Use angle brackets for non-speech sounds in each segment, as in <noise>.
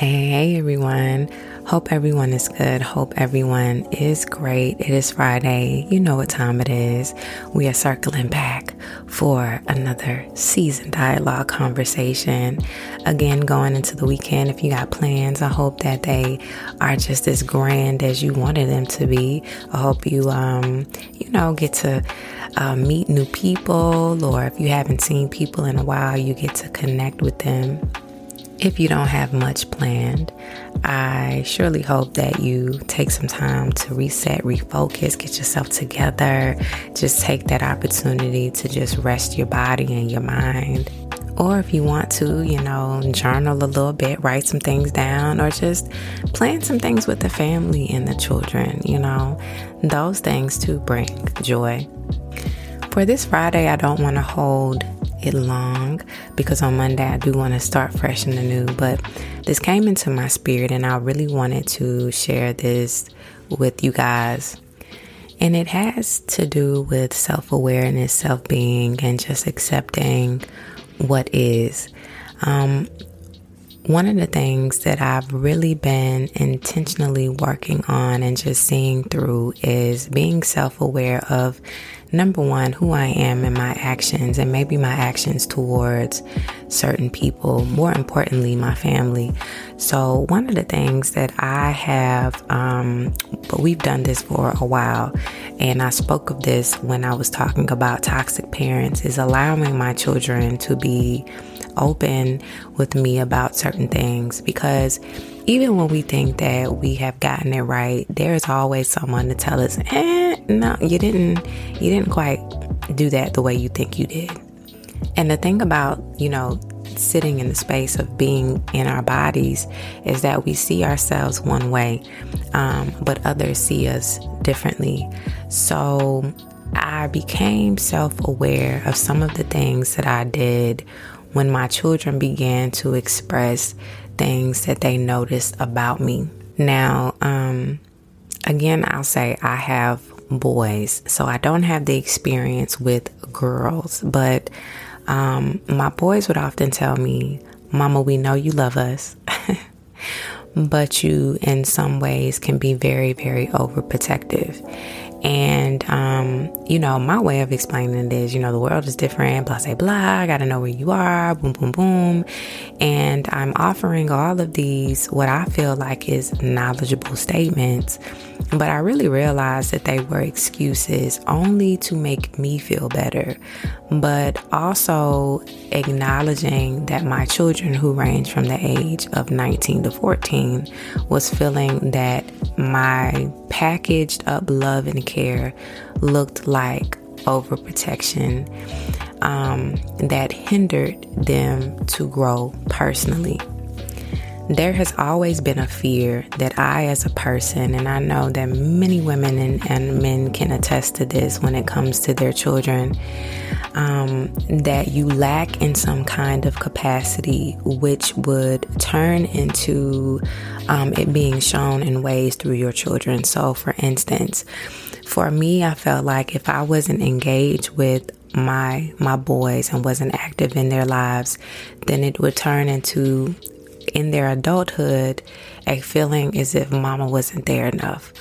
Hey, everyone. Hope everyone is good. Hope everyone is great. It is Friday. You know what time it is. We are circling back for another season dialogue conversation. Again, going into the weekend, if you got plans, I hope that they are just as grand as you wanted them to be. I hope you, um, you know, get to uh, meet new people, or if you haven't seen people in a while, you get to connect with them if you don't have much planned, I surely hope that you take some time to reset, refocus, get yourself together. Just take that opportunity to just rest your body and your mind. Or if you want to, you know, journal a little bit, write some things down, or just plan some things with the family and the children, you know, those things too bring joy. For this Friday, I don't want to hold it long because on Monday I do want to start fresh and anew. But this came into my spirit and I really wanted to share this with you guys. And it has to do with self awareness, self being, and just accepting what is. Um, one of the things that I've really been intentionally working on and just seeing through is being self aware of number one, who I am and my actions, and maybe my actions towards certain people, more importantly, my family. So, one of the things that I have, um, but we've done this for a while, and I spoke of this when I was talking about toxic parents, is allowing my children to be open with me about certain things because even when we think that we have gotten it right, there's always someone to tell us, eh, no, you didn't, you didn't quite do that the way you think you did. And the thing about, you know, sitting in the space of being in our bodies is that we see ourselves one way, um, but others see us differently. So I became self aware of some of the things that I did when my children began to express things that they noticed about me. Now, um, again, I'll say I have boys, so I don't have the experience with girls, but um, my boys would often tell me, Mama, we know you love us. <laughs> but you, in some ways, can be very, very overprotective. And, um, you know, my way of explaining it is, you know, the world is different, blah, blah, blah. I got to know where you are, boom, boom, boom. And I'm offering all of these, what I feel like is knowledgeable statements. But I really realized that they were excuses only to make me feel better, but also acknowledging that my children, who range from the age of 19 to 14, was feeling that my packaged up love and care looked like overprotection um, that hindered them to grow personally. There has always been a fear that I, as a person, and I know that many women and, and men can attest to this when it comes to their children, um, that you lack in some kind of capacity, which would turn into um, it being shown in ways through your children. So, for instance, for me, I felt like if I wasn't engaged with my my boys and wasn't active in their lives, then it would turn into in their adulthood a feeling as if mama wasn't there enough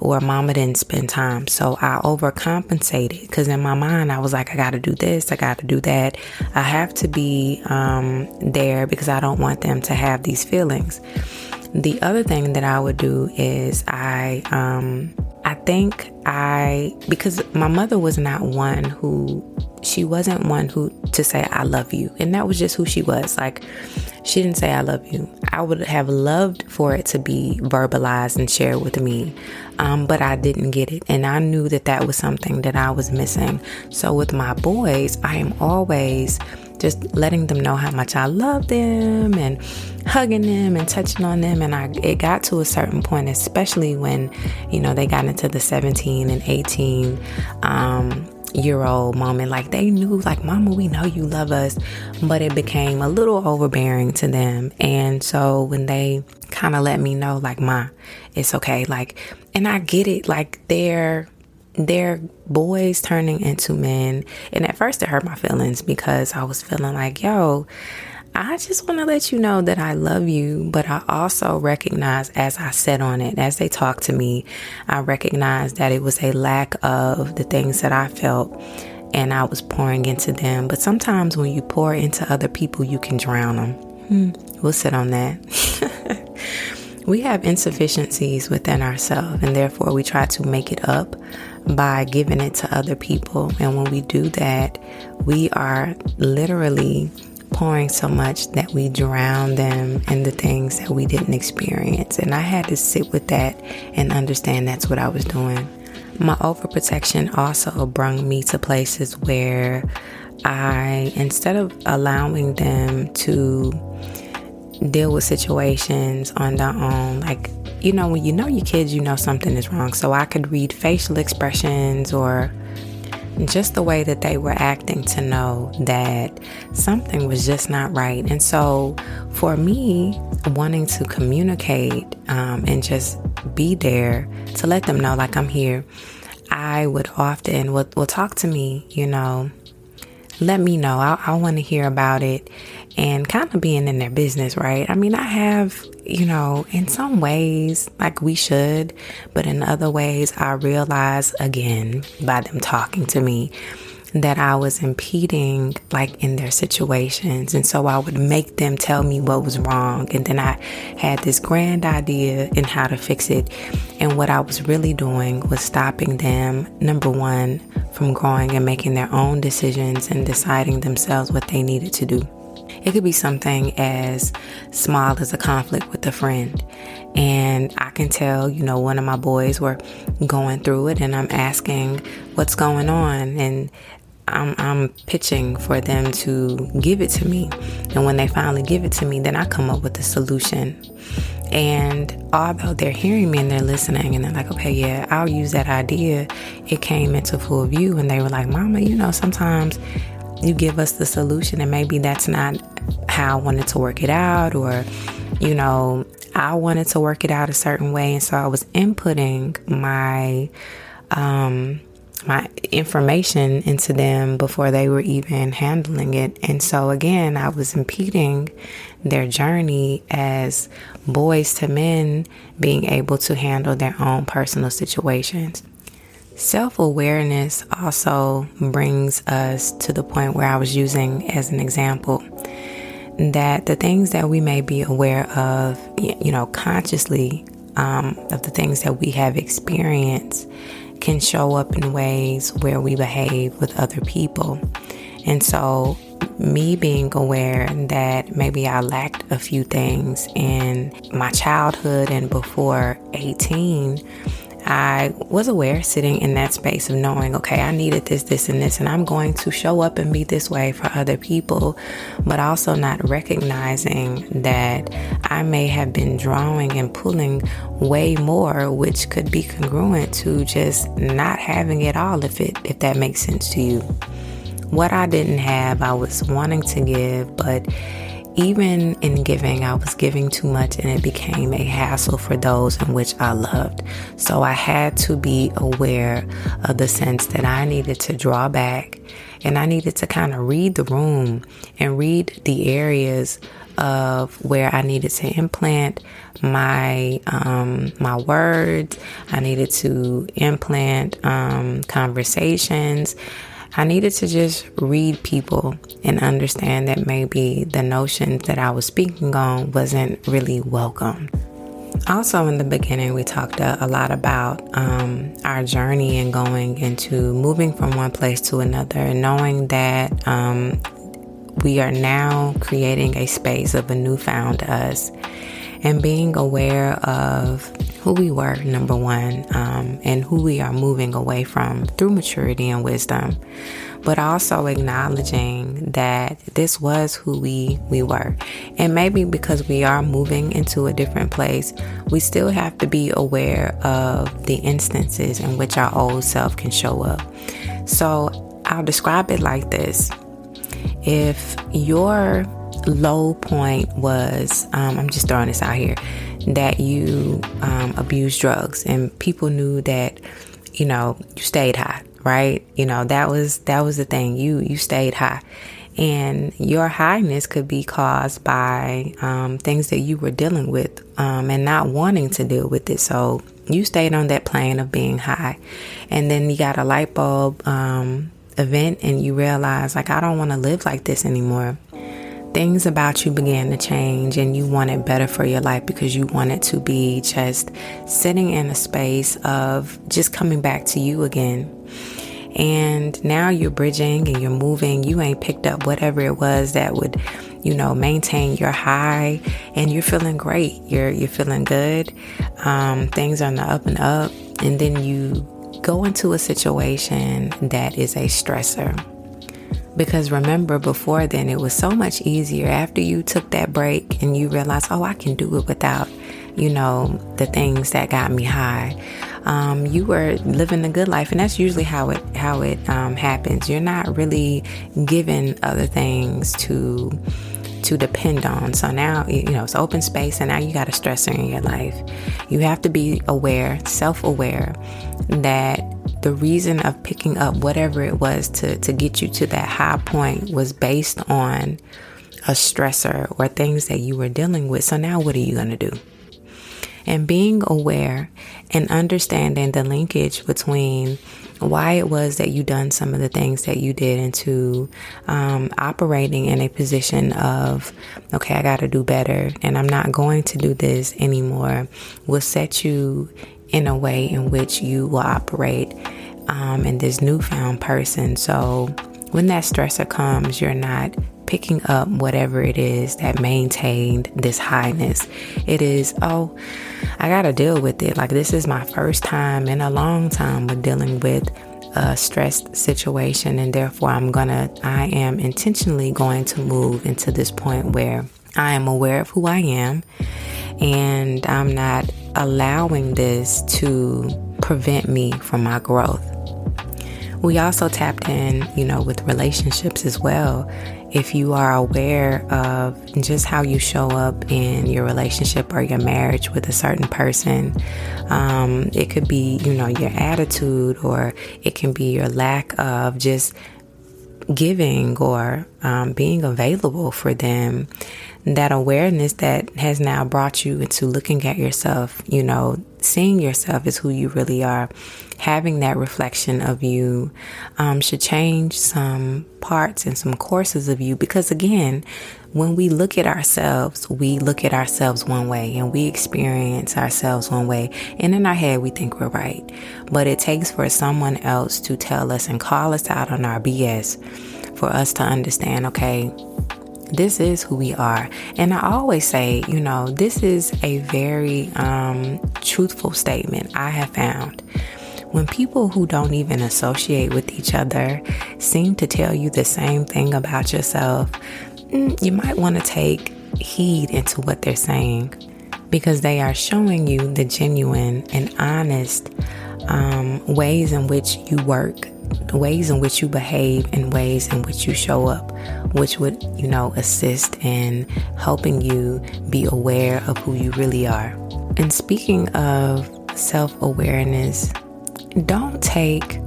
or mama didn't spend time. So I overcompensated because in my mind, I was like, I got to do this, I got to do that. I have to be um, there because I don't want them to have these feelings. The other thing that I would do is I, um, I think I, because my mother was not one who, she wasn't one who to say, I love you. And that was just who she was. Like, she didn't say, I love you. I would have loved for it to be verbalized and shared with me, um, but I didn't get it. And I knew that that was something that I was missing. So with my boys, I am always just letting them know how much I love them and hugging them and touching on them. And I, it got to a certain point, especially when, you know, they got into the 17 and 18, um, year old moment. Like they knew, like, Mama, we know you love us, but it became a little overbearing to them. And so when they kind of let me know, like, Ma, it's okay. Like, and I get it. Like, they're, they're boys turning into men. And at first it hurt my feelings because I was feeling like, yo, I just want to let you know that I love you, but I also recognize as I sat on it, as they talked to me, I recognize that it was a lack of the things that I felt and I was pouring into them. But sometimes when you pour into other people, you can drown them. Hmm, we'll sit on that. <laughs> we have insufficiencies within ourselves, and therefore we try to make it up by giving it to other people. And when we do that, we are literally pouring so much that we drown them in the things that we didn't experience. And I had to sit with that and understand that's what I was doing. My overprotection also brought me to places where I, instead of allowing them to deal with situations on their own, like, you know, when you know your kids, you know something is wrong. So I could read facial expressions or just the way that they were acting to know that something was just not right. And so, for me, wanting to communicate um, and just be there to let them know, like, I'm here, I would often will, will talk to me, you know, let me know. I, I want to hear about it and kind of being in their business, right? I mean, I have, you know, in some ways, like we should, but in other ways, I realize again by them talking to me that I was impeding like in their situations. And so I would make them tell me what was wrong. And then I had this grand idea in how to fix it. And what I was really doing was stopping them, number one, from growing and making their own decisions and deciding themselves what they needed to do. It could be something as small as a conflict with a friend. And I can tell, you know, one of my boys were going through it and I'm asking what's going on. And I'm, I'm pitching for them to give it to me. And when they finally give it to me, then I come up with a solution. And although they're hearing me and they're listening and they're like, okay, yeah, I'll use that idea, it came into full view. And they were like, Mama, you know, sometimes you give us the solution and maybe that's not how I wanted to work it out or, you know, I wanted to work it out a certain way. And so I was inputting my, um, my information into them before they were even handling it. And so, again, I was impeding their journey as boys to men being able to handle their own personal situations. Self awareness also brings us to the point where I was using as an example that the things that we may be aware of, you know, consciously, um, of the things that we have experienced can show up in ways where we behave with other people. And so, me being aware that maybe I lacked a few things in my childhood and before 18 I was aware sitting in that space of knowing, okay, I needed this, this, and this, and I'm going to show up and be this way for other people, but also not recognizing that I may have been drawing and pulling way more, which could be congruent to just not having it all, if it if that makes sense to you. What I didn't have, I was wanting to give, but even in giving, I was giving too much and it became a hassle for those in which I loved. So I had to be aware of the sense that I needed to draw back and I needed to kind of read the room and read the areas of where I needed to implant my um, my words. I needed to implant um, conversations. I needed to just read people and understand that maybe the notions that I was speaking on wasn't really welcome. Also, in the beginning, we talked a, a lot about um, our journey and going into moving from one place to another, knowing that um, we are now creating a space of a newfound us and being aware of who we were, number one, um, and who we are moving away from through maturity and wisdom, but also acknowledging that this was who we, we were. And maybe because we are moving into a different place, we still have to be aware of the instances in which our old self can show up. So I'll describe it like this. If your low point was, um, I'm just throwing this out here, that you um, abused drugs and people knew that, you know, you stayed high, right? You know, that was, that was the thing. You, you stayed high And your highness could be caused by um, things that you were dealing with um, and not wanting to deal with it. So you stayed on that plane of being high. And then you got a light bulb um, event and you realize, like, I don't want to live like this anymore things about you began to change and you wanted better for your life because you wanted to be just sitting in a space of just coming back to you again. And now you're bridging and you're moving. You ain't picked up whatever it was that would, you know, maintain your high and you're feeling great. You're you're feeling good. Um, things are on the up and up. And then you go into a situation that is a stressor because remember, before then, it was so much easier after you took that break and you realized, oh, I can do it without, you know, the things that got me high. Um, you were living a good life, and that's usually how it how it um, happens. You're not really given other things to to depend on. So now, you know, it's open space, and now you got a stressor in your life. You have to be aware, self aware, that the reason of picking up whatever it was to, to get you to that high point was based on a stressor or things that you were dealing with. So now what are you going to do? And being aware and understanding the linkage between why it was that you done some of the things that you did into um, operating in a position of, okay, I got to do better and I'm not going to do this anymore will set you in a way in which you will operate um, in this newfound person. So when that stressor comes, you're not picking up whatever it is that maintained this highness. It is, oh, I got to deal with it. Like, this is my first time in a long time with dealing with a stressed situation, and therefore, I'm gonna, I am intentionally going to move into this point where I am aware of who I am and I'm not allowing this to prevent me from my growth. We also tapped in, you know, with relationships as well. If you are aware of just how you show up in your relationship or your marriage with a certain person, um, it could be, you know, your attitude or it can be your lack of just giving or um, being available for them that awareness that has now brought you into looking at yourself, you know, seeing yourself as who you really are, having that reflection of you um, should change some parts and some courses of you. Because again, when we look at ourselves, we look at ourselves one way and we experience ourselves one way. And in our head, we think we're right. But it takes for someone else to tell us and call us out on our BS for us to understand, okay, this is who we are. And I always say, you know, this is a very um, truthful statement I have found. When people who don't even associate with each other seem to tell you the same thing about yourself, mm, you might want to take heed into what they're saying because they are showing you the genuine and honest um, ways in which you work ways in which you behave and ways in which you show up, which would, you know, assist in helping you be aware of who you really are. And speaking of self awareness, don't take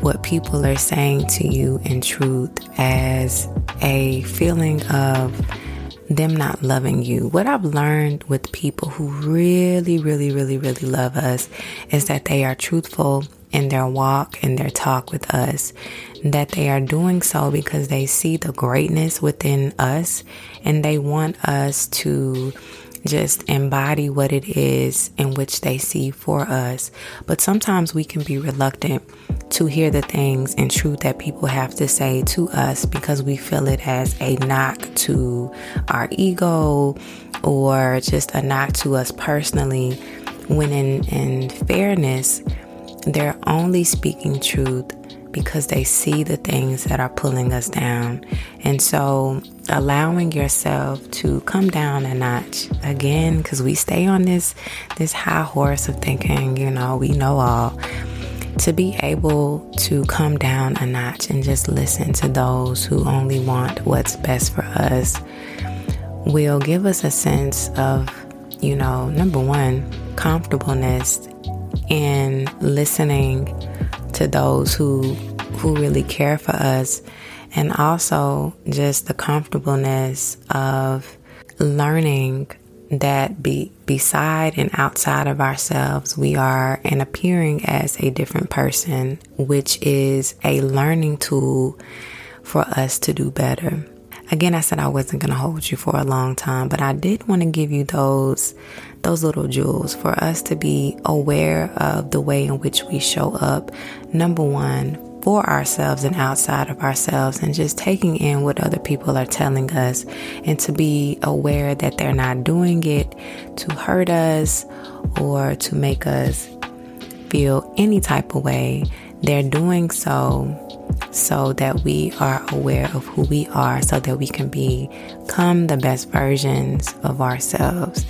what people are saying to you in truth as a feeling of them not loving you. What I've learned with people who really, really, really, really love us is that they are truthful in their walk and their talk with us, that they are doing so because they see the greatness within us and they want us to just embody what it is in which they see for us. But sometimes we can be reluctant to hear the things and truth that people have to say to us because we feel it as a knock to our ego or just a knock to us personally. When in, in fairness, they're only speaking truth because they see the things that are pulling us down. And so, allowing yourself to come down a notch again because we stay on this this high horse of thinking, you know, we know all. To be able to come down a notch and just listen to those who only want what's best for us will give us a sense of, you know, number one, comfortableness in listening to those who who really care for us and also just the comfortableness of learning that be beside and outside of ourselves we are and appearing as a different person which is a learning tool for us to do better. Again i said i wasn't going to hold you for a long time but i did want to give you those those little jewels for us to be aware of the way in which we show up. Number one for ourselves and outside of ourselves and just taking in what other people are telling us and to be aware that they're not doing it to hurt us or to make us feel any type of way. They're doing so so that we are aware of who we are so that we can become the best versions of ourselves.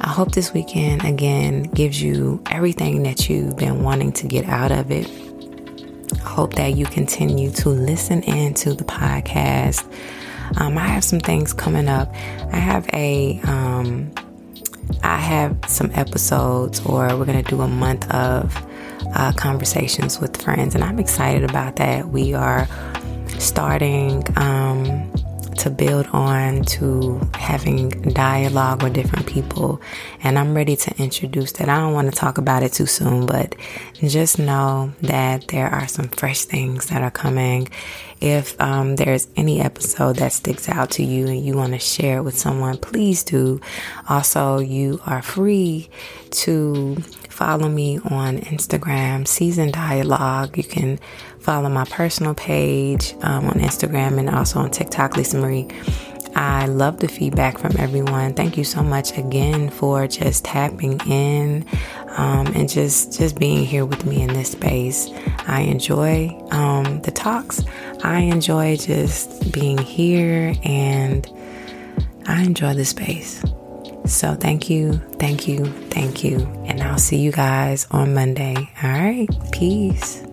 I hope this weekend again gives you everything that you've been wanting to get out of it hope that you continue to listen in to the podcast. Um, I have some things coming up. I have a, um, I have some episodes, or we're gonna do a month of uh, conversations with friends, and I'm excited about that. We are starting. Um, to build on to having dialogue with different people. And I'm ready to introduce that. I don't want to talk about it too soon, but just know that there are some fresh things that are coming. If um, there's any episode that sticks out to you and you want to share it with someone, please do. Also, you are free to follow me on Instagram, Season Dialogue. You can follow my personal page um, on Instagram and also on TikTok, Lisa Marie. I love the feedback from everyone. Thank you so much again for just tapping in um, and just just being here with me in this space. I enjoy um, the talks. I enjoy just being here and I enjoy the space. So thank you, thank you, thank you. And I'll see you guys on Monday. All right. Peace.